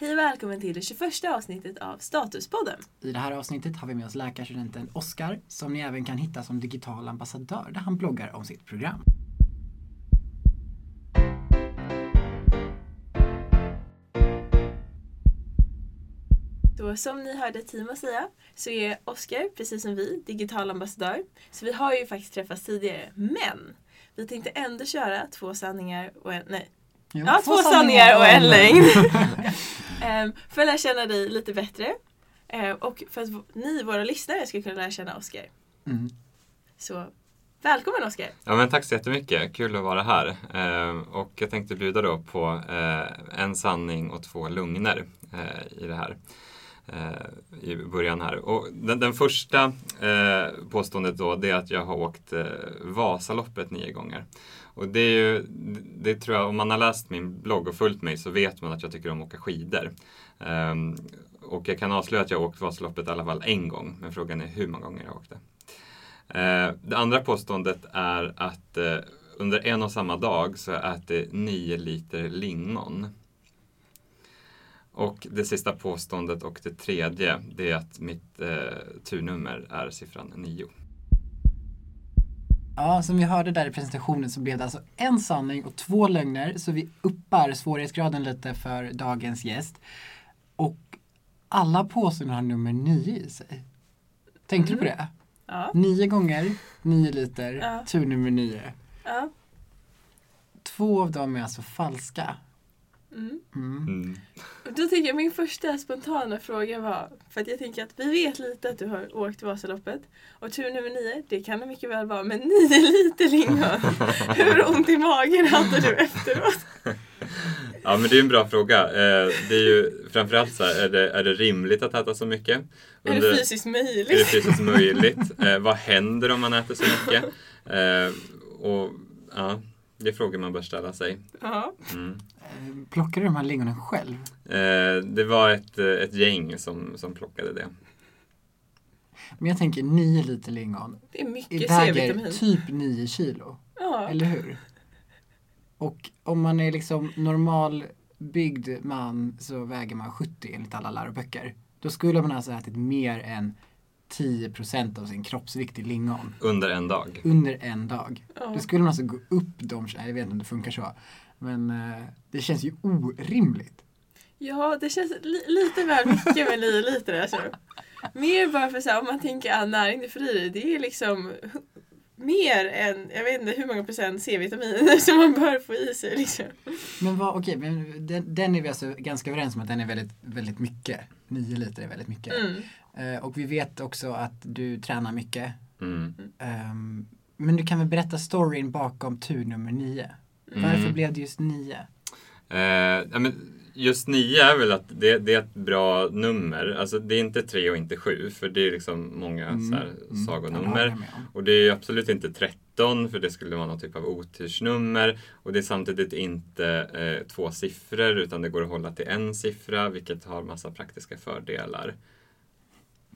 Hej och välkommen till det 21 avsnittet av Statuspodden. I det här avsnittet har vi med oss läkarstudenten Oskar som ni även kan hitta som digital ambassadör där han bloggar om sitt program. Så som ni hörde Timo säga så är Oskar, precis som vi, digital ambassadör. Så vi har ju faktiskt träffats tidigare. Men vi tänkte ändå köra två sanningar och en, nej, Jo, ja, två sanningar och en lögn. Ehm, för att lära känna dig lite bättre. Ehm, och för att ni, våra lyssnare, ska kunna lära känna Oskar. Mm. Så välkommen Oskar! Ja, men tack så jättemycket, kul att vara här. Eh, och jag tänkte bjuda då på eh, en sanning och två lögner eh, i det här. Eh, I början här. Och den, den första eh, påståendet då, det är att jag har åkt eh, Vasaloppet nio gånger. Och det är ju, det tror jag, om man har läst min blogg och följt mig så vet man att jag tycker om att åka skidor. Um, och jag kan avslöja att jag har åkt Vasaloppet i alla fall en gång, men frågan är hur många gånger jag åkte. Uh, ehm, det andra påståendet är att uh, under en och samma dag så äter jag 9 liter lingon. Och det sista påståendet och det tredje, det är att mitt eh, turnummer är siffran 9. Ja, som vi hörde där i presentationen så blev det alltså en sanning och två lögner så vi uppar svårighetsgraden lite för dagens gäst. Och alla påståenden har nummer nio i sig. Tänkte du på det? Ja. Nio gånger, nio liter, Ja. tur nummer nio. ja. Två av dem är alltså falska. Mm. Mm. Och Då tänker jag min första spontana fråga var, för att jag tänker att vi vet lite att du har åkt Vasaloppet. Och tur nummer nio, det kan det mycket väl vara, men nio liter lingon. Hur ont i magen hade du efteråt? Ja, men det är en bra fråga. Eh, det är ju framförallt så här, är det, är det rimligt att äta så mycket? Är det Under- fysiskt Är det möjligt? fysiskt möjligt? Eh, vad händer om man äter så mycket? Eh, och ja, det är frågor man bör ställa sig. Ja. Mm. Eh, Plockade du de här lingonen själv? Eh, det var ett, eh, ett gäng som, som plockade det. Men jag tänker nio liter lingon Det är mycket väger C-vitamin. typ nio kilo. Ja. Eller hur? Och om man är liksom normalbyggd man så väger man 70 enligt alla läroböcker. Då skulle man alltså ätit mer än 10% av sin kroppsvikt i lingon Under en dag. under en dag. Ja. Då skulle man alltså gå upp de, jag vet inte om det funkar så, men eh, det känns ju orimligt. Ja, det känns li- lite väl mycket med nio liter alltså. Mer bara för så här, om man tänker all näring du får i dig, det är liksom mer än, jag vet inte hur många procent C-vitaminer som man bör få i sig. Liksom. Men vad, okej, men den, den är vi alltså ganska överens om att den är väldigt, väldigt mycket. 9 liter är väldigt mycket. Mm. Eh, och vi vet också att du tränar mycket. Mm. Ehm, men du kan väl berätta storyn bakom tur nummer nio? Varför Mm. blev det just nio? Eh, ja, men just nio är väl att det, det är ett bra nummer. Alltså det är inte tre och inte sju för det är liksom många så här, Mm, sagonummer. om. Och det är absolut inte 13 för det skulle vara någon typ av otursnummer. Och det är samtidigt inte eh, två siffror utan det går att hålla till en siffra vilket har massa praktiska fördelar.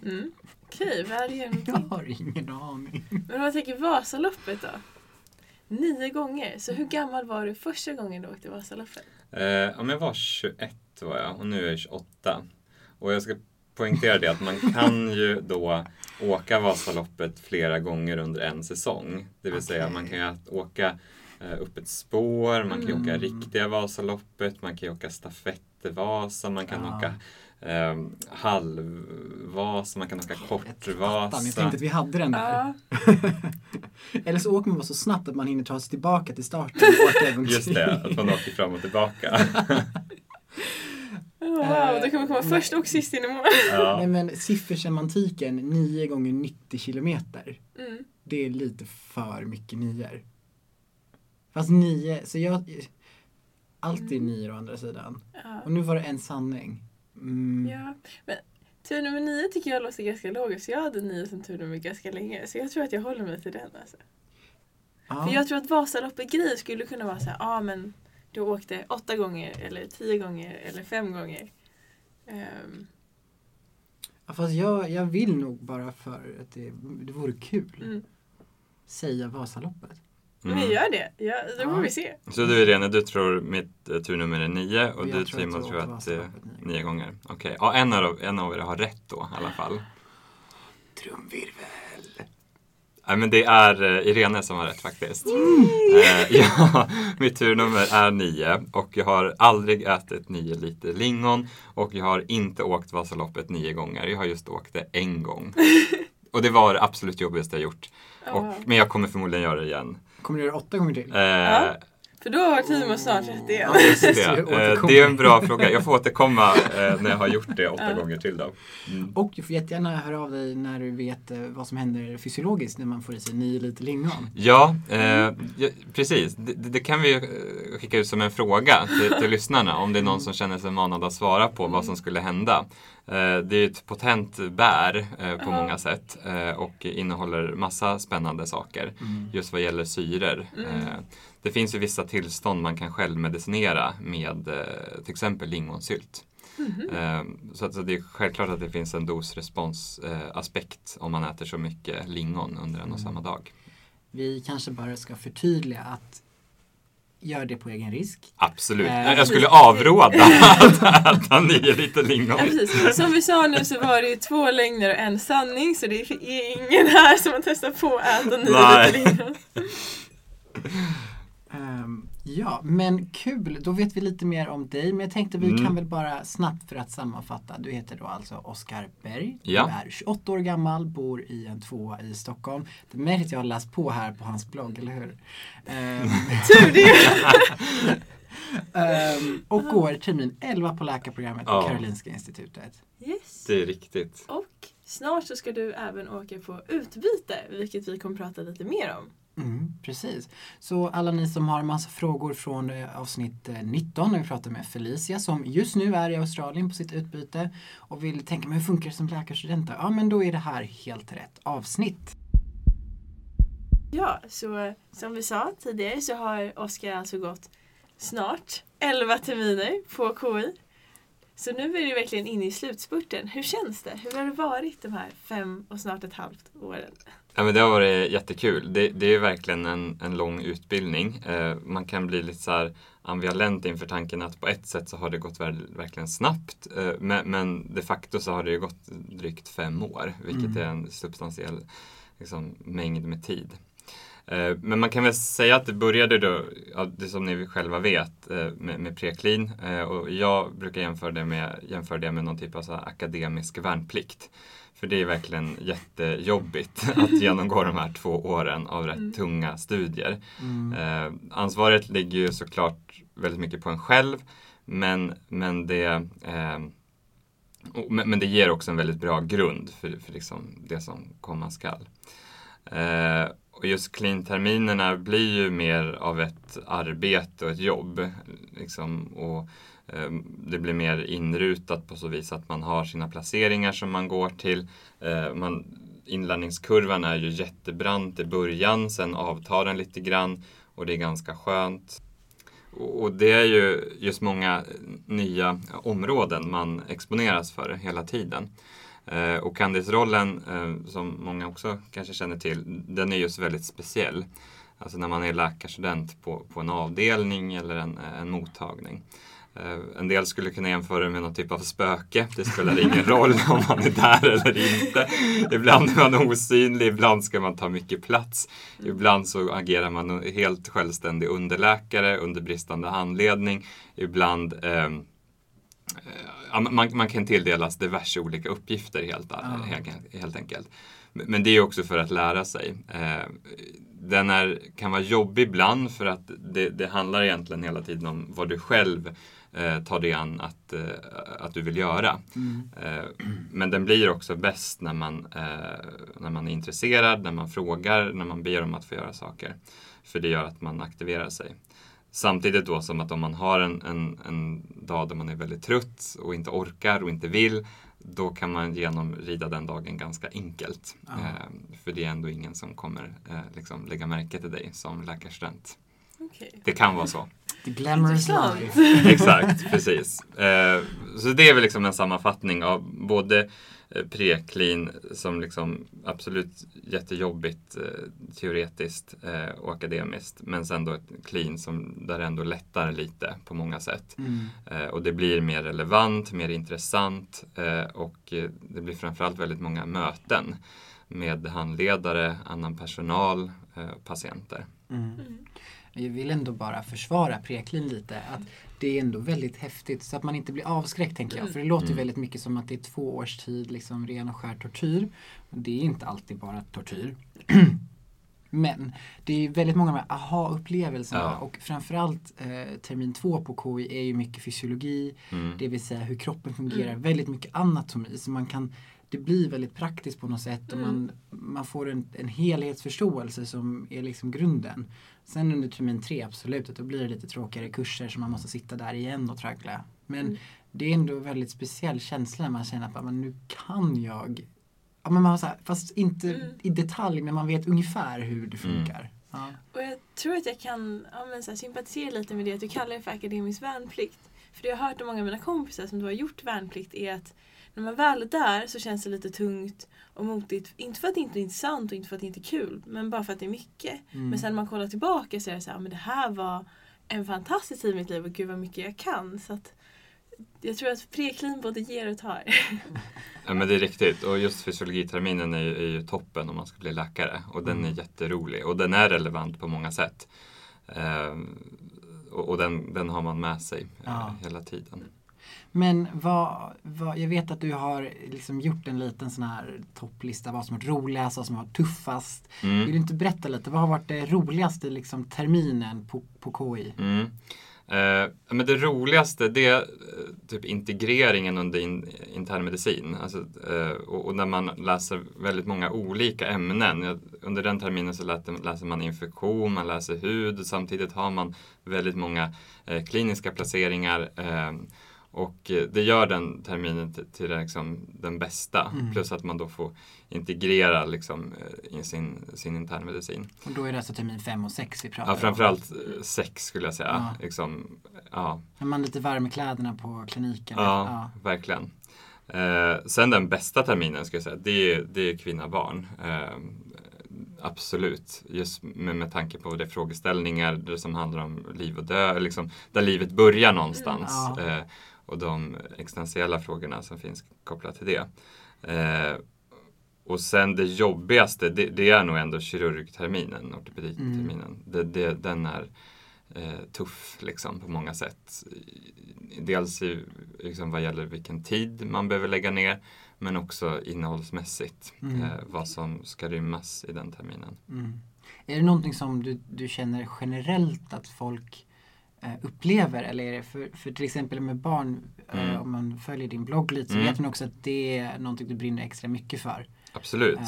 Mm. Okej, vad är det Jag någonting? har ingen aning. Men om man tänker Vasaloppet då? Nio gånger, så hur gammal var du första gången du åkte Vasaloppet? Eh, ja, men jag var 21 var jag och nu är jag 28. Och jag ska poängtera det att man kan ju då åka Vasaloppet flera gånger under en säsong. Det vill säga Okej. man kan ju åka eh, upp ett spår, man kan ju åka Mm. riktiga Vasaloppet, man kan ju åka stafettvasa, man kan Ja. åka eh, halvvasa, man kan åka Attan, jag kortvasa. tänkte att vi hade den där. Eller så åker man bara så snabbt att man hinner ta sig tillbaka till starten Just det, att man åker fram och tillbaka. wow, då kan man komma först och sist in i mål. ja. Nej men siffersemantiken 9 gånger 90 kilometer. Mm. Det är lite för mycket nior. Fast nio, så jag... Allt är nior å andra sidan. Ja. Och nu var det en sanning. Mm. Ja, men tur nummer nio tycker jag låter ganska logiskt. Jag hade nio som turnummer ganska länge. Så jag tror att jag håller mig till den. Alltså. Ja. För jag tror att Vasaloppet-grej skulle kunna vara så här, ja ah, men du åkte åtta gånger eller tio gånger eller fem gånger. Ehm, Ja, Fast jag, jag vill nog bara för att det, det vore kul mm. säga Vasaloppet. Mm. Men gör det. Ja, då får Ja. vi se. Så du Irene, du tror mitt eh, turnummer är nio och jag du tror att tror att det är Vasaloppet nio gånger. Okej, ja, en, av, en av er har rätt då i alla fall. Trumvirvel. Nej men det är eh, Irene som har rätt faktiskt. Eh, ja, mitt turnummer är nio och jag har aldrig ätit nio liter lingon och jag har inte åkt Vasaloppet nio gånger. Jag har just åkt det en gång. Och det var det absolut jobbigaste jag gjort. Och, men jag kommer förmodligen göra det igen. Kommer du göra åtta gånger till? Eh, För då har Timo snart rätt igen. Ja, just det. Eh, det är en bra fråga. Jag får återkomma eh, när jag har gjort det åtta Ja. gånger till då. Mm. Och du får jättegärna höra av dig när du vet eh, vad som händer fysiologiskt när man får i sig nio liter lingon. Ja, eh, ja, precis. Det, det kan vi skicka ut som en fråga till, till lyssnarna om det är någon som känner sig manad att svara på vad som skulle hända. Det är ett potent bär på många sätt och innehåller massa spännande saker just vad gäller syror. Eh, det finns ju vissa tillstånd man kan självmedicinera med eh, till exempel lingonsylt. Eh, Så, att, så det är självklart att det finns en dos-respons-aspekt om man äter så mycket lingon under en och samma dag. Vi kanske bara ska förtydliga att gör det på egen risk. Absolut. Eh, jag skulle avråda att äta nio liter lingon. Ja. Som vi sa nu så var det ju två lögner och en sanning så det är ingen här som har testat på att äta nio liter lingon. Ehm, ja, men kul. Då vet vi lite mer om dig. Men jag tänkte vi Mm. kan väl bara snabbt för att sammanfatta. Du heter då alltså Oskar Berg. Ja. Du är 28 år gammal, bor i en tvåa i Stockholm. Det är märkligt att jag har läst på här på hans blogg, eller hur? Ehm, Tur det! ehm, och går termin 11 på läkarprogrammet på Ja. Karolinska institutet. Yes. Det är riktigt. Och snart så ska du även åka på utbyte, vilket vi kommer prata lite mer om. Mm, precis. Så alla ni som har massa frågor från eh, avsnitt eh, 19 när vi pratar med Felicia som just nu är i Australien på sitt utbyte och vill tänka men hur funkar det som läkarstudent? Ja men då är det här helt rätt avsnitt. Ja, så som vi sa tidigare så har Oskar alltså gått snart 11 terminer på KI. Så nu är det verkligen inne i slutspurten. Hur känns det? Hur har det varit de här fem och snart ett halvt åren? Ja, men det har varit jättekul. Det, det är verkligen en, en lång utbildning. Eh, man kan bli lite så här ambivalent inför tanken att på ett sätt så har det gått ver- verkligen snabbt. Eh, men, men de facto så har det ju gått drygt fem år, vilket Mm. är en substantiell liksom, mängd med tid. Eh, Men man kan väl säga att det började då, ja, det som ni själva vet, eh, med, med preklin. Eh, Och jag brukar jämföra det med, jämföra det med någon typ av så här akademisk värnplikt. För det är verkligen jättejobbigt att genomgå de här två åren av rätt Mm. tunga studier. Mm. Eh, ansvaret ligger ju såklart väldigt mycket på en själv. Men, men, det, eh, men det ger också en väldigt bra grund för, för liksom det som komma skall. Eh, och just clean-terminerna blir ju mer av ett arbete och ett jobb. Liksom, och, eh, det blir mer inrutat på så vis att man har sina placeringar som man går till. Eh, man, inlärningskurvan är ju jättebrant i början, sen avtar den lite grann och det är ganska skönt. Och och det är ju just många nya områden man exponeras för hela tiden. Eh, Och Candice-rollen, eh, som många också kanske känner till, den är just väldigt speciell. Alltså när man är läkarstudent på, på en avdelning eller en, en mottagning. Eh, En del skulle kunna jämföra det med någon typ av spöke. Det spelar ingen roll om man är där eller inte. Ibland är man osynlig, ibland ska man ta mycket plats. Ibland så agerar man helt självständig underläkare under bristande handledning. Ibland eh, ja, man, man kan tilldelas diverse olika uppgifter helt, Ja. helt, helt enkelt. Men det är också för att lära sig. Eh, Den är, kan vara jobbig ibland för att det, det handlar egentligen hela tiden om vad du själv eh, tar dig an att, att du vill göra. Mm. Men den blir också bäst när man, när man är intresserad, när man frågar, när man ber om att få göra saker. För det gör att man aktiverar sig. Samtidigt då som att om man har en, en, en dag där man är väldigt trött och inte orkar och inte vill, då kan man genomrida den dagen ganska enkelt. Ja. Eh, för det är ändå ingen som kommer eh, liksom lägga märke till dig som läkarstudent. Okej. Det kan vara så. The glamorous life. Exakt, precis. Eh, så det är väl liksom en sammanfattning av både eh, pre-clean som liksom absolut jättejobbigt eh, teoretiskt eh, och akademiskt men sen då ett clean som där det ändå lättar lite på många sätt. Mm. Eh, och det blir mer relevant, mer intressant eh, och det blir framförallt väldigt många möten med handledare, annan personal, eh, patienter. Mm. Mm. Jag vill ändå bara försvara preklin lite. Att det är ändå väldigt häftigt så att man inte blir avskräckt tänker jag. För det låter Mm. väldigt mycket som att det är två års tid liksom ren och skär tortyr. Det är inte alltid bara tortyr. Men det är väldigt många med aha-upplevelserna Ja. och framförallt eh, termin två på KI är ju mycket fysiologi, Mm. det vill säga hur kroppen fungerar, Mm. väldigt mycket anatomi. Så man kan, det blir väldigt praktiskt på något sätt och Mm. man, man får en, en helhetsförståelse som är liksom grunden. Sen under termin tre, absolut, att då blir det lite tråkigare kurser så man måste sitta där igen och traggla. Men Mm. det är ändå en väldigt speciell känsla när man känner att "Ja, men nu kan jag. Ja, men man har så här, fast inte Mm. i detalj, men man vet ungefär hur det Mm. funkar. Ja. Och jag tror att jag kan ja, men så här, sympatisera lite med det att du kallar det för akademisk värnplikt. För det jag har hört av många av mina kompisar som då har gjort värnplikt är att när man väl är där så känns det lite tungt och motigt. Inte för att det inte är intressant och inte för att det inte är kul, men bara för att det är mycket. Mm. Men sen när man kollar tillbaka så är det så här, men det här var en fantastisk tid i mitt liv och gud vad mycket jag kan. Så att jag tror att preklin både ger och tar. Ja men det är riktigt och just fysiologiterminen är ju, är ju toppen om man ska bli läkare och den är Mm. jätterolig och den är relevant på många sätt. Ehm, och och den, den har man med sig eh, Ja. hela tiden. Men vad, vad, jag vet att du har liksom gjort en liten sån här topplista vad som varit roligast, vad som varit tuffast. Vill du Mm. inte berätta lite, vad har varit det roligaste liksom, terminen på, på KI? Mm. Eh, men det roligaste det är eh, typ integreringen under in, internmedicin. Alltså, eh, och, och när man läser väldigt många olika ämnen. Under den terminen så läser, läser man infektion, man läser hud. Samtidigt har man väldigt många eh, kliniska placeringar. Eh, Eh, och eh, det gör den terminen till, till liksom den bästa. Mm. Plus att man då får integrera liksom, eh, i sin, sin internmedicin. Och då är det alltså termin 5 och 6 vi pratar Ja, om. framförallt eh, sex skulle jag säga. Ja. Liksom, ja, Är man lite varm i kläderna på kliniken? ja, verkligen. Eh, sen den bästa terminen ska jag säga, det är, det är kvinna barn. Eh, absolut, just med, med tanke på det frågeställningar det som handlar om liv och död, liksom, där livet börjar någonstans. Mm. Ja. Eh, och de existentiella frågorna som finns kopplat till det. Eh, och sen det jobbigaste, det, det är nog ändå kirurgterminen, ortopediterminen. Det, det, den är eh, tuff liksom, på många sätt. Dels i, liksom, vad gäller vilken tid man behöver lägga ner, men också innehållsmässigt. Mm. Eh, vad som ska rymmas i den terminen. Mm. Är det någonting som du, du känner generellt att folk upplever? Eller är det för, för till exempel med barn, eh, Mm. om man följer din blogg lite så Mm. vet man också att det är någonting du brinner extra mycket för. Absolut.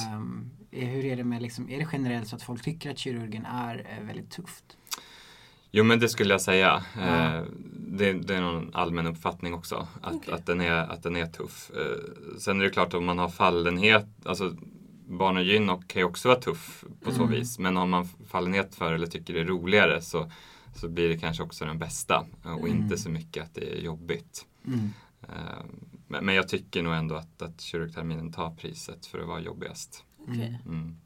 Är- hur är det med, liksom, är det generellt så att folk tycker att kirurgen är eh, väldigt tufft? Jo men det skulle jag säga. Ja. Eh, det, det är någon allmän uppfattning också. Att, Okej. att, den, är, att den är tuff. Eh, sen är det klart om man har fallenhet, alltså barn och gyn och kan ju också vara tuff på så Mm. vis. Men om man fallenhet för eller tycker det är roligare så, så blir det kanske också den bästa. Och Mm. inte så mycket att det är jobbigt. Mm. Eh, men, men jag tycker nog ändå att, att kirurgterminen tar priset för att vara jobbigast. Okej. Mm.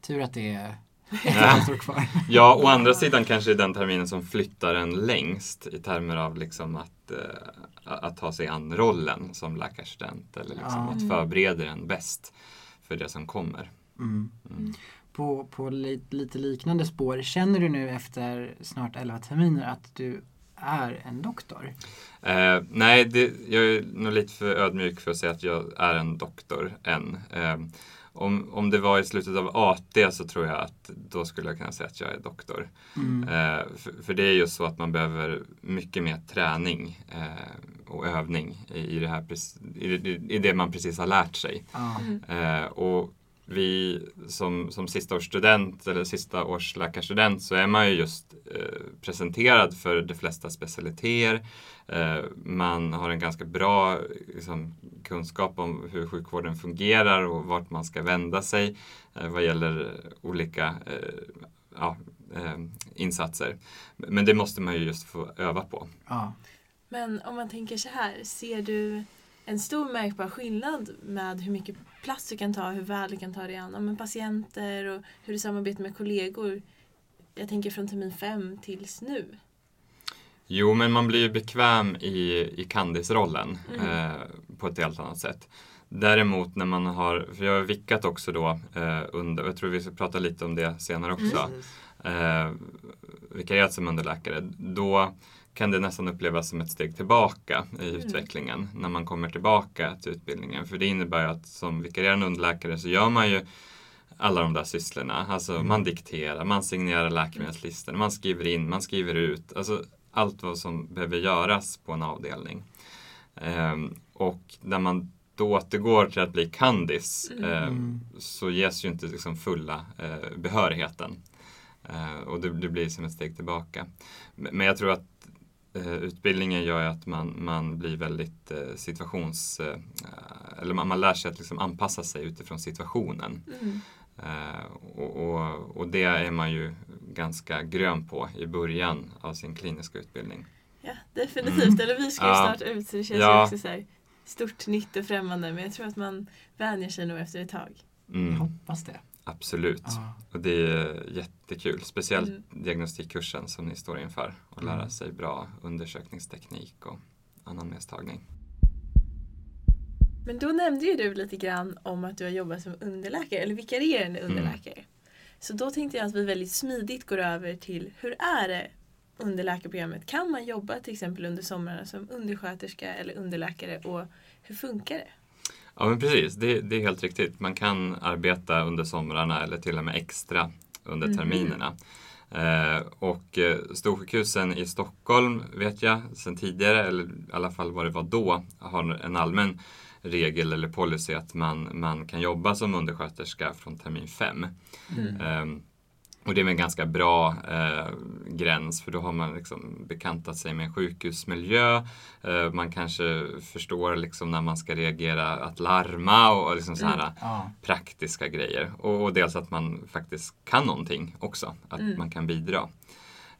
Tur att det är ett halvår kvar. Ja, å andra sidan kanske det är den terminen som flyttar en längst i termer av liksom att, eh, att ta sig an rollen som läkarstudent eller liksom Ja. att förbereda en bäst för det som kommer. Mm. Mm. På, på li, lite liknande spår, känner du nu efter snart 11 terminer att du är en doktor? Eh, nej, det, jag är nog lite för ödmjuk för att säga att jag är en doktor än. Eh, om, om det var i slutet av AT så tror jag att då skulle jag kunna säga att jag är doktor. Mm. Eh, för, för det är just så att man behöver mycket mer träning eh, och övning i, i, det här, i, i det man precis har lärt sig. Ja. Eh, och vi som, som sista års student eller sista års läkarstudent så är man ju just eh, presenterad för de flesta specialiteter. Eh, man har en ganska bra liksom, kunskap om hur sjukvården fungerar och vart man ska vända sig eh, vad gäller olika eh, ja, eh, insatser. Men det måste man ju just få öva på. Ja. Men om man tänker så här, ser du en stor märkbar skillnad med hur mycket plats du kan ta, hur väl du kan ta dig an med patienter och hur du samarbetar med kollegor? Jag tänker från termin fem tills nu. Jo, men man blir ju bekväm i, i Candice-rollen Mm. eh, på ett helt annat sätt. Däremot när man har, för jag har vickat också då eh, under, jag tror vi ska prata lite om det senare också, Precis. eh, vikariat som underläkare, då kan det nästan upplevas som ett steg tillbaka i Mm. utvecklingen när man kommer tillbaka till utbildningen. För det innebär ju att som vikarierande underläkare så gör man ju alla de där sysslorna. Alltså Mm. man dikterar, man signerar läkemedelslistor, man skriver in, man skriver ut. Alltså allt vad som behöver göras på en avdelning. Ehm, och när man då återgår till att bli Candice Mm. eh, Mm. så ges ju inte liksom fulla eh, behörigheten. Eh, och det, det blir som ett steg tillbaka. Men men jag tror att utbildningen gör ju att man, man blir väldigt eh, situations... Eh, eller man, man lär sig att liksom anpassa sig utifrån situationen. Mm. Eh, och, och, och det är man ju ganska grön på i början av sin kliniska utbildning. Ja, definitivt. Eller vi ska ju Mm. Ja. snart ut så det känns Ja. ju också så här stort, nytt och främmande. Men jag tror att man vänjer sig nog efter ett tag. Jag Mm, hoppas det. Absolut. Ja. Och det är jättekul. Speciellt Mm. diagnostikkursen som ni står inför. Och lära Mm. sig bra undersökningsteknik och anamnestagning. Men då nämnde ju du lite grann om att du har jobbat som underläkare, eller vikarierande Mm. underläkare. Så då tänkte jag att vi väldigt smidigt går över till hur är det underläkarprogrammet? Kan man jobba till exempel under somrarna som undersköterska eller underläkare och hur funkar det? Ja men precis, det, det är helt riktigt. Man kan arbeta under somrarna eller till och med extra under Mhm. terminerna. Eh, och eh, storsjukhusen i Stockholm vet jag sedan tidigare, eller i alla fall vad det var då, har en allmän regel eller policy att man, man kan jobba som undersköterska från termin fem. Mm. Ehm, och det är en ganska bra eh, gräns för då har man liksom bekantat sig med sjukhusmiljö. Eh, man kanske förstår liksom när man ska reagera att larma och, och liksom sådana Ja. praktiska grejer. Och, och dels att man faktiskt kan någonting också, att Mm. man kan bidra.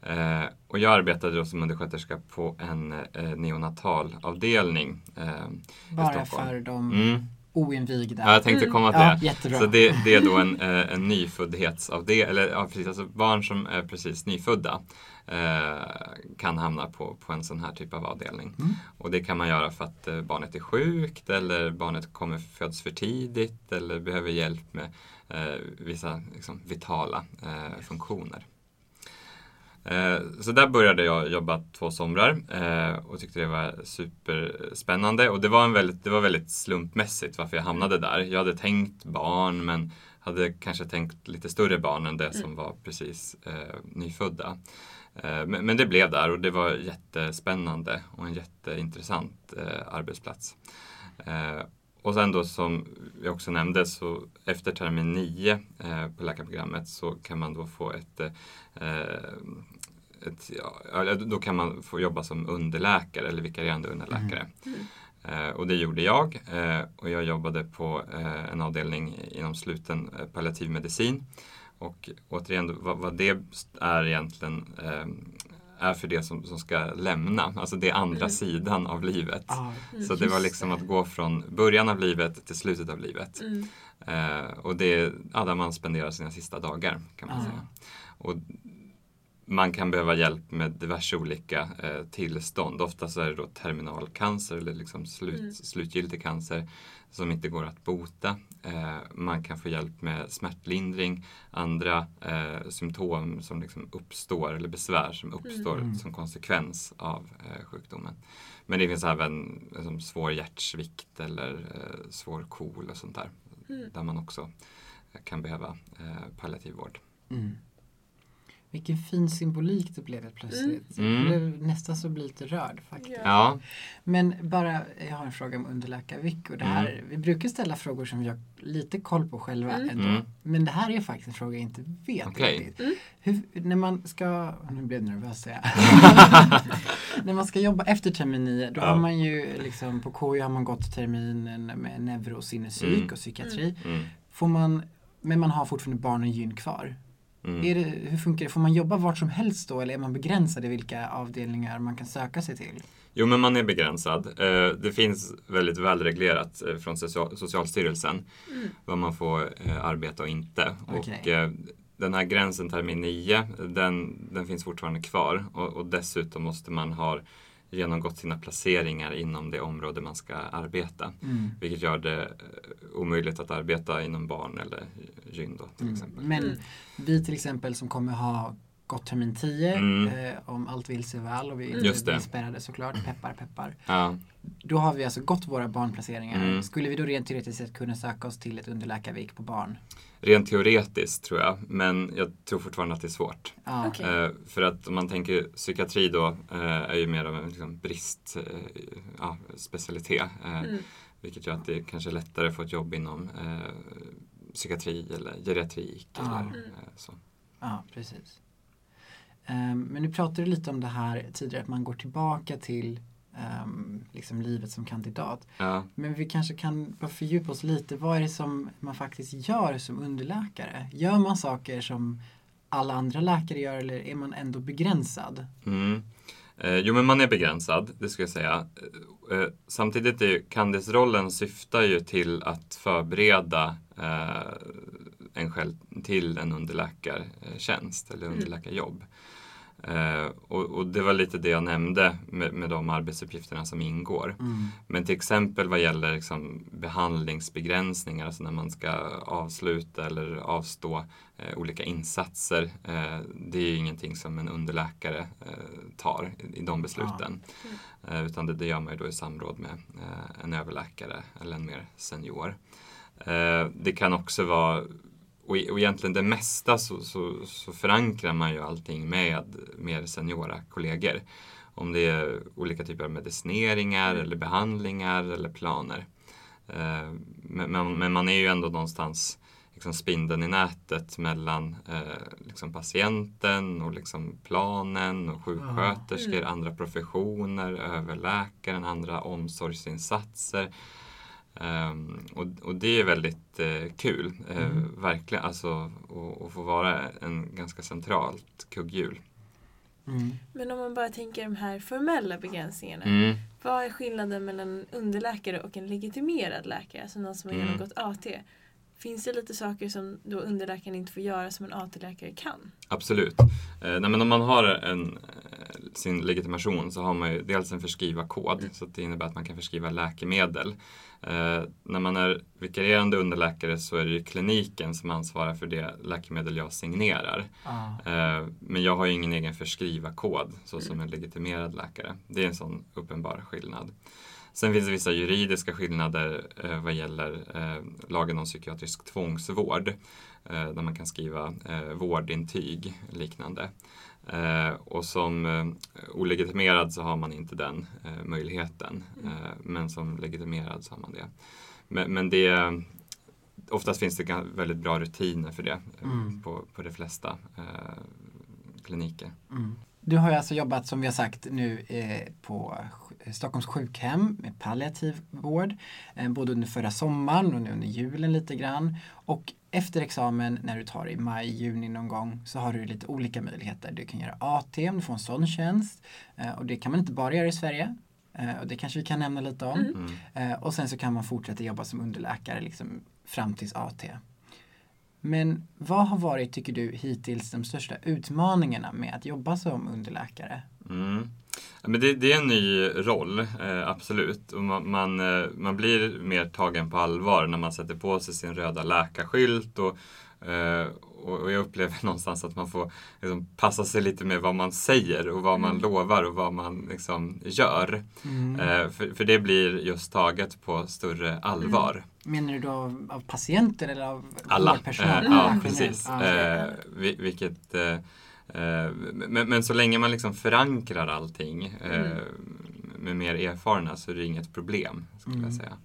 Eh, och jag arbetade då som undersköterska på en eh, neonatalavdelning. Eh, Bara för de mm. Oinvigda. Ja, jag tänkte Mm. komma till Ja, det. jättebra. Så det, det är då en, eh, en nyföddhetsavdelning, eller ja, precis, alltså barn som är precis nyfödda eh, kan hamna på, på en sån här typ av avdelning. Mm. Och det kan man göra för att eh, barnet är sjukt eller barnet kommer föds för tidigt eller behöver hjälp med eh, vissa liksom, vitala eh, funktioner. Eh, Så där började jag jobba två somrar eh, och tyckte det var superspännande. Och det var, en väldigt, det var väldigt slumpmässigt varför jag hamnade där. Jag hade tänkt barn men hade kanske tänkt lite större barn än det som var precis eh, nyfödda. Men, det blev där och det var jättespännande och en jätteintressant arbetsplats. Och sen då som jag också nämnde så efter termin 9 eh, på läkarprogrammet så kan man då få ett, eh, ett ja, då kan man få jobba som underläkare eller vikarierande underläkare. Mm. Eh, och det gjorde jag eh, och jag jobbade på eh, en avdelning inom sluten eh, palliativ medicin. Och återigen, vad, vad det är egentligen eh, är för det som, som ska lämna, alltså det är andra Mm. sidan av livet. Ja, Så det var liksom att gå från början av livet till slutet av livet. Mm. Eh, och det är ja, där man spenderar sina sista dagar kan man Ja. säga. Och man kan behöva hjälp med diverse olika eh, tillstånd. Ofta så är det då terminalcancer eller liksom slut, Mm. slutgiltig cancer som inte går att bota. Eh, man kan få hjälp med smärtlindring, andra eh, symptom som liksom uppstår eller besvär som uppstår Mm. som konsekvens av eh, sjukdomen. Men det finns även liksom, svår hjärtsvikt eller eh, svår KOL och sånt där. Mm. Där man också kan behöva eh, palliativ vård. Mm. Vilken fin symbolik det blev helt plötsligt. Mm. Jag blev nästan så bli lite rörd faktiskt. Ja. Men bara, jag har en fråga om underläkarvick och det här, Mm. vi brukar ställa frågor som vi har lite koll på själva Mm. ändå. Mm. Men det här är faktiskt en fråga jag inte vet Okej. riktigt. Mm. Hur, när man ska, nu blev jag nervös säger jag. när man ska jobba efter termin 9, då Ja. har man ju liksom, på KU har man gått terminen med neuro, sinnespsyk Mm. och psykiatri. mm. Får man, men man har fortfarande barn och gyn kvar. Mm. Är det, hur funkar det? Får man jobba vart som helst då eller är man begränsad i vilka avdelningar man kan söka sig till? Jo, men man är begränsad. Eh, Det finns väldigt välreglerat eh, från Social- Socialstyrelsen vad man får eh, arbeta och inte. Och Okej. eh, den här gränsen termin 9, den, den finns fortfarande kvar och, och dessutom måste man ha genomgått sina placeringar inom det område man ska arbeta. Mm. Vilket gör det omöjligt att arbeta inom barn eller gyn då, till exempel. Men Mm. vi till exempel som kommer ha gått termin 10 Mm. eh, om allt vill sig väl och vi Mm. Är det. spärrade såklart, peppar peppar. Ja, Då har vi alltså gått våra barnplaceringar. Mm. Skulle vi då rent teoretiskt sett kunna söka oss till ett underläkarvik på barn? rent teoretiskt tror jag, men jag tror fortfarande att det är svårt. Ja. Okej. Eh, för att om man tänker psykiatri då eh, är ju mer av en liksom, brist, eh, ja, specialitet. Eh, Mm. Vilket gör att det kanske är lättare att få ett jobb inom eh, psykiatri eller geriatrik. Ja. Eller, Mm. eh, så. Ja, precis. Ehm, men nu pratade du lite om det här tidigare, att man går tillbaka till ehm, liksom livet som kandidat. Ja. Men vi kanske kan bara fördjupa oss lite. Vad är det som man faktiskt gör som underläkare? Gör man saker som alla andra läkare gör eller är man ändå begränsad? Mm. Eh, jo, men man är begränsad, det ska jag säga. Eh, samtidigt är ju syftar ju till att förbereda eh, en själv till en underläkartjänst eller Mm. underläkarjobb. Eh, och, och det var lite det jag nämnde med, med de arbetsuppgifterna som ingår. Mm. Men till exempel vad gäller liksom behandlingsbegränsningar, alltså när man ska avsluta eller avstå eh, olika insatser. Eh, det är ju ingenting som en underläkare eh, tar i, i de besluten. Eh, utan det, det gör man ju då i samråd med eh, en överläkare eller en mer senior. Det kan också vara och, och egentligen det mesta så, så, så förankrar man ju allting med mer seniora kollegor. Om det är olika typer av medicineringar eller behandlingar eller planer. Eh, men, men, men man är ju ändå någonstans liksom spindeln i nätet mellan eh, liksom patienten och liksom planen och sjuksköterskor, Mm. andra professioner, överläkaren, andra omsorgsinsatser. Ehm, och, och det är väldigt eh, kul, eh, Mm. verkligen, alltså att få vara en ganska centralt kugghjul. Mm. Men om man bara tänker de här formella begränsningarna. Mm. Vad är skillnaden mellan en underläkare och en legitimerad läkare? Alltså någon som har Mm. genomgått AT. Finns det lite saker som då underläkaren inte får göra som en AT-läkare kan? Absolut. Eh, nej, men om man har en, sin legitimation så har man ju dels en förskrivarkod så att det innebär att man kan förskriva läkemedel. Eh, när man är vikarierande underläkare så är det ju kliniken som ansvarar för det läkemedel jag signerar. Ja. Eh, men jag har ju ingen egen förskrivarkod så som en legitimerad läkare. Det är en sån uppenbar skillnad. Sen finns det vissa juridiska skillnader eh, vad gäller eh, lagen om psykiatrisk tvångsvård. Eh, där man kan skriva eh, vårdintyg liknande. Eh, och som eh, olegitimerad så har man inte den eh, möjligheten. Eh, men som legitimerad så har man det. Men, men det oftast finns det väldigt bra rutiner för det Mm. på, på de flesta kliniker. Mm. Du har ju alltså jobbat som vi har sagt nu eh, på Stockholms sjukhem med palliativ vård. Eh, både under förra sommaren och nu under julen lite grann. Och efter examen när du tar i maj, juni någon gång så har du lite olika möjligheter. Du kan göra AT om du får en sån tjänst. Eh, och det kan man inte bara göra i Sverige. Eh, och det kanske vi kan nämna lite om. Mm. Mm. Eh, och sen så kan man fortsätta jobba som underläkare liksom, fram tills AT. Men vad har varit, tycker du, hittills de största utmaningarna med att jobba som underläkare? Mm. Men det, det är en ny roll, eh, absolut. Och man, man, eh, man blir mer tagen på allvar när man sätter på sig sin röda läkarskylt. Och, eh, och och jag upplever någonstans att man får liksom, passa sig lite med vad man säger och vad man Mm. lovar och vad man liksom, gör. Eh, för, för det blir just taget på större allvar. Menar du då av, av patienter eller av Alla. vårdpersonal? Eh, ja, generellt? precis. Eh, vi- vilket, eh, eh, men, men så länge man liksom förankrar allting eh, Mm. med mer erfarna så är det inget problem, skulle Mm. jag säga.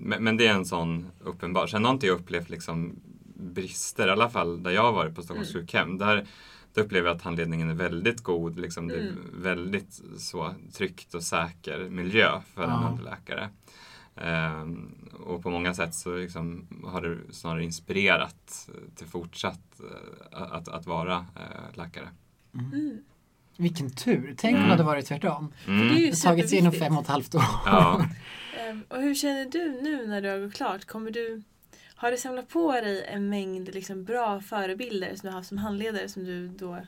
Men, men det är en sån uppenbar. Sen har inte jag upplevt liksom brister, i alla fall där jag har varit på Stockholms Mm. sjukhem. Där, där upplever jag att handledningen är väldigt god. Liksom, Det är Mm. väldigt så tryggt och säker miljö för en Ja. underläkare. Ehm, och på många sätt så liksom har det snarare inspirerat till fortsatt eh, att, att vara eh, läkare. Mm. Vilken tur. Tänk om Mm. det hade varit tvärtom. Mm. Det är ju Det har tagit sig inom fem och ett halvt år. Ja. Ehm, Och hur känner du nu när du har gått klart? Kommer du, har du samlat på dig en mängd liksom bra förebilder som du har haft som handledare som du då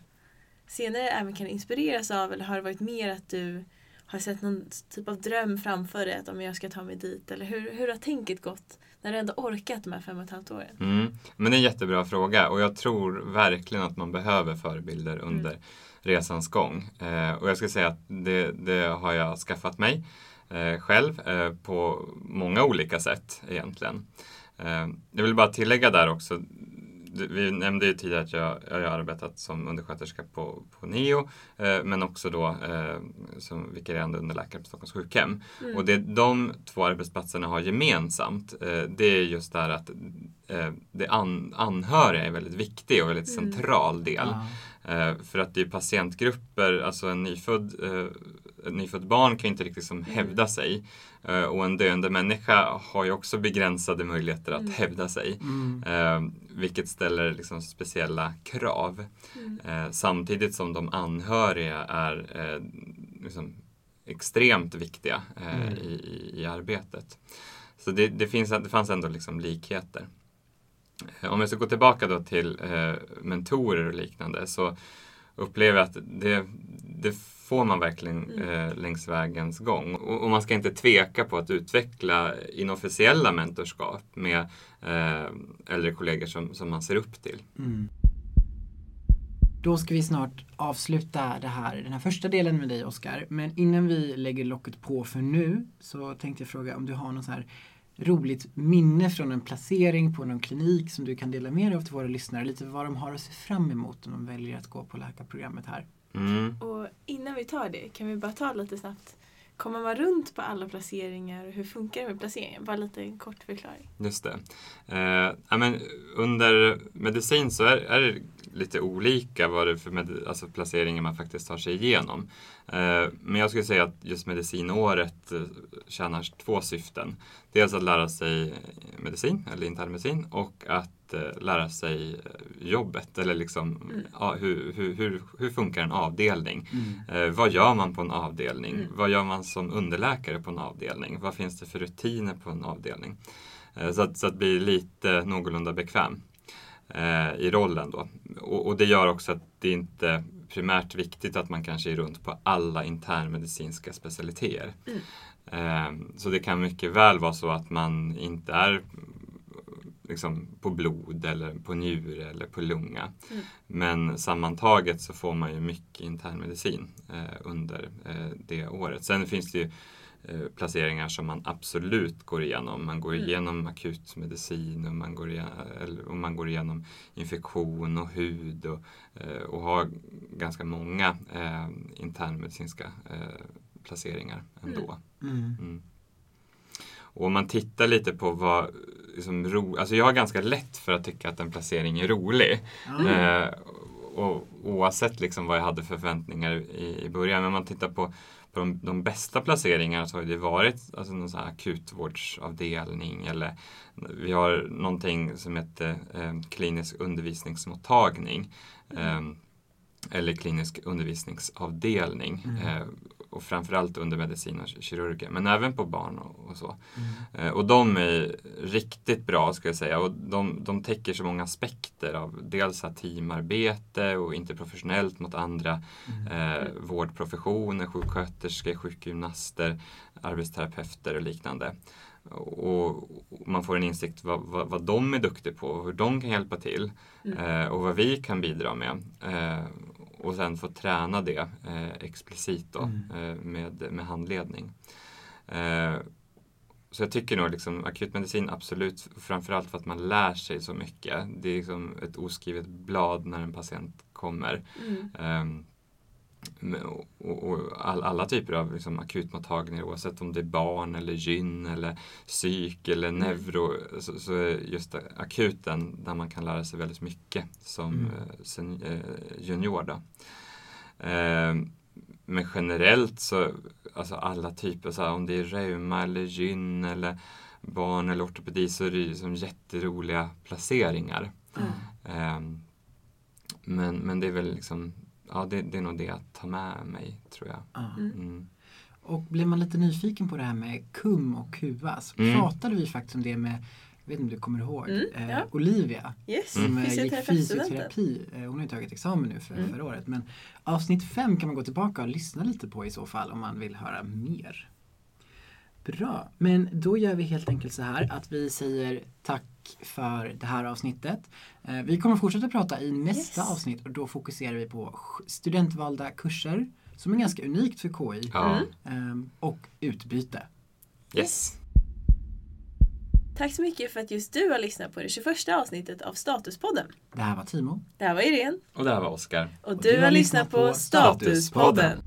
senare även kan inspireras av? Eller har det varit mer att du har sett någon typ av dröm framför dig att om jag ska ta mig dit? Eller hur, hur har tänket gått när du ändå orkat de här fem och ett halvt åren? Mm. Men det är en jättebra fråga och jag tror verkligen att man behöver förebilder under resans gång. Eh, och jag ska säga att det, det har jag skaffat mig eh, själv eh, på många olika sätt egentligen. Eh, jag vill bara tillägga där också vi nämnde ju tidigare att jag, jag har arbetat som undersköterska på, på NEO eh, men också då eh, som vikarierande underläkare på Stockholms sjukhem. Mm. Och det de två arbetsplatserna har gemensamt eh, det är just där att eh, det an, anhöriga är väldigt viktig och väldigt Mm. central del. Eh, för att det är patientgrupper, alltså en nyfödd, eh, en nyfödd barn kan inte riktigt som hävda sig. Eh, och en döende människa har ju också begränsade möjligheter att Mm. hävda sig. Mm. Vilket ställer liksom speciella krav. Mm. Samtidigt som de anhöriga är liksom extremt viktiga Mm. i, i, i arbetet. Så det, det, finns, det fanns ändå liksom likheter. Eh, Om jag ska gå tillbaka då till eh, mentorer och liknande så upplever jag att det, det får man verkligen Mm. eh, längs vägens gång. Och, och man ska inte tveka på att utveckla inofficiella mentorskap med eh, äldre kollegor som, som man ser upp till. Mm. Då ska vi snart avsluta det här, den här första delen med dig Oskar. Men innan vi lägger locket på för nu så tänkte jag fråga om du har något så här roligt minne från en placering på någon klinik som du kan dela med dig av till våra lyssnare. Lite vad de har att se fram emot om de väljer att gå på läkarprogrammet här. Mm. Och innan vi tar det, kan vi bara ta lite snabbt. Kommer man runt på alla placeringar och hur funkar det med placeringen? Bara lite en kort förklaring. Just det. Eh, men under medicin så är, är det lite olika vad det är för med, alltså placeringar man faktiskt tar sig igenom. Eh, men jag skulle säga att just medicinåret eh, tjänar två syften. Dels att lära sig medicin eller internmedicin och att eh, lära sig eh, jobbet eller liksom Mm. ja, hur, hur, hur, hur funkar en avdelning? Mm. Eh, vad gör man på en avdelning? Mm. Vad gör man som underläkare på en avdelning? Vad finns det för rutiner på en avdelning? Så, att, så att bli lite någorlunda bekväm i rollen då. Och, och det gör också att det inte är primärt viktigt att man kanske är runt på alla internmedicinska specialiteter. Mm. Så det kan mycket väl vara så att man inte är liksom på blod eller på njure eller på lunga. Mm. Men sammantaget så får man ju mycket internmedicin eh, under eh, det året. Sen finns det ju eh, placeringar som man absolut går igenom. Man går Mm. igenom akutmedicin och man går igenom, och man går igenom infektion och hud och, eh, och har ganska många eh, internmedicinska eh, placeringar ändå. Mm. Mm. Och om man tittar lite på vad liksom, ro, alltså jag har ganska lätt för att tycka att en placering är rolig. Ja. Eh, och, oavsett liksom vad jag hade för förväntningar i, i början. Men om man tittar på, på de, de bästa placeringarna så har det varit alltså, någon sån akutvårdsavdelning eller vi har någonting som heter eh, klinisk undervisningsmottagning. Eh, eller klinisk undervisningsavdelning. Mm. Och framförallt under medicin och kirurger, men även på barn och, och så. Mm. Eh, och de är riktigt bra ska jag säga och de, de täcker så många aspekter av dels att teamarbete och interprofessionellt mot andra Mm. eh, vårdprofessioner, sjuksköterskor, sjukgymnaster, arbetsterapeuter och liknande. Och, man får en insikt vad, vad, vad de är duktiga på, och hur de kan hjälpa till Mm. eh, och vad vi kan bidra med. Eh, och sen få träna det eh, explicit då, Mm. eh, med, med handledning. Eh, så jag tycker nog liksom akutmedicin absolut, framförallt för att man lär sig så mycket. Det är liksom ett oskrivet blad när en patient kommer. Mm. Och, och, och all, alla typer av liksom akutmottagningar oavsett om det är barn eller gyn eller psyk eller Mm. neuro så, så är just akuten där man kan lära sig väldigt mycket som Mm. eh, sen, eh, junior. Då. Ehm, men generellt så, alltså alla typer, så här, om det är reuma eller gyn eller barn eller ortopedi så är det ju som jätteroliga placeringar. Mm. Ehm, men, men det är väl liksom, ja det, det är nog det jag tar med mig tror jag. Ja. Mm. Mm. Och blir man lite nyfiken på det här med KUM och KUA så Mm. pratade vi faktiskt om det med, jag vet inte om du kommer ihåg, Mm, eh, ja. Olivia Yes, som eh, gick fysioterapi. Eh, Hon har ju tagit examen nu för, Mm. förra året. Men avsnitt fem kan man gå tillbaka och lyssna lite på i så fall om man vill höra mer. Bra, men då gör vi helt enkelt så här att vi säger tack för det här avsnittet. Eh, Vi kommer fortsätta prata i nästa Yes. avsnitt och då fokuserar vi på studentvalda kurser som är ganska unikt för KI Ja, Mm. ehm, och utbyte. yes. Tack så mycket för att just du har lyssnat på det 21 avsnittet av Statuspodden. Det här var Timo. Det här var Irene Och det här var Oskar. och du har lyssnat på Statuspodden.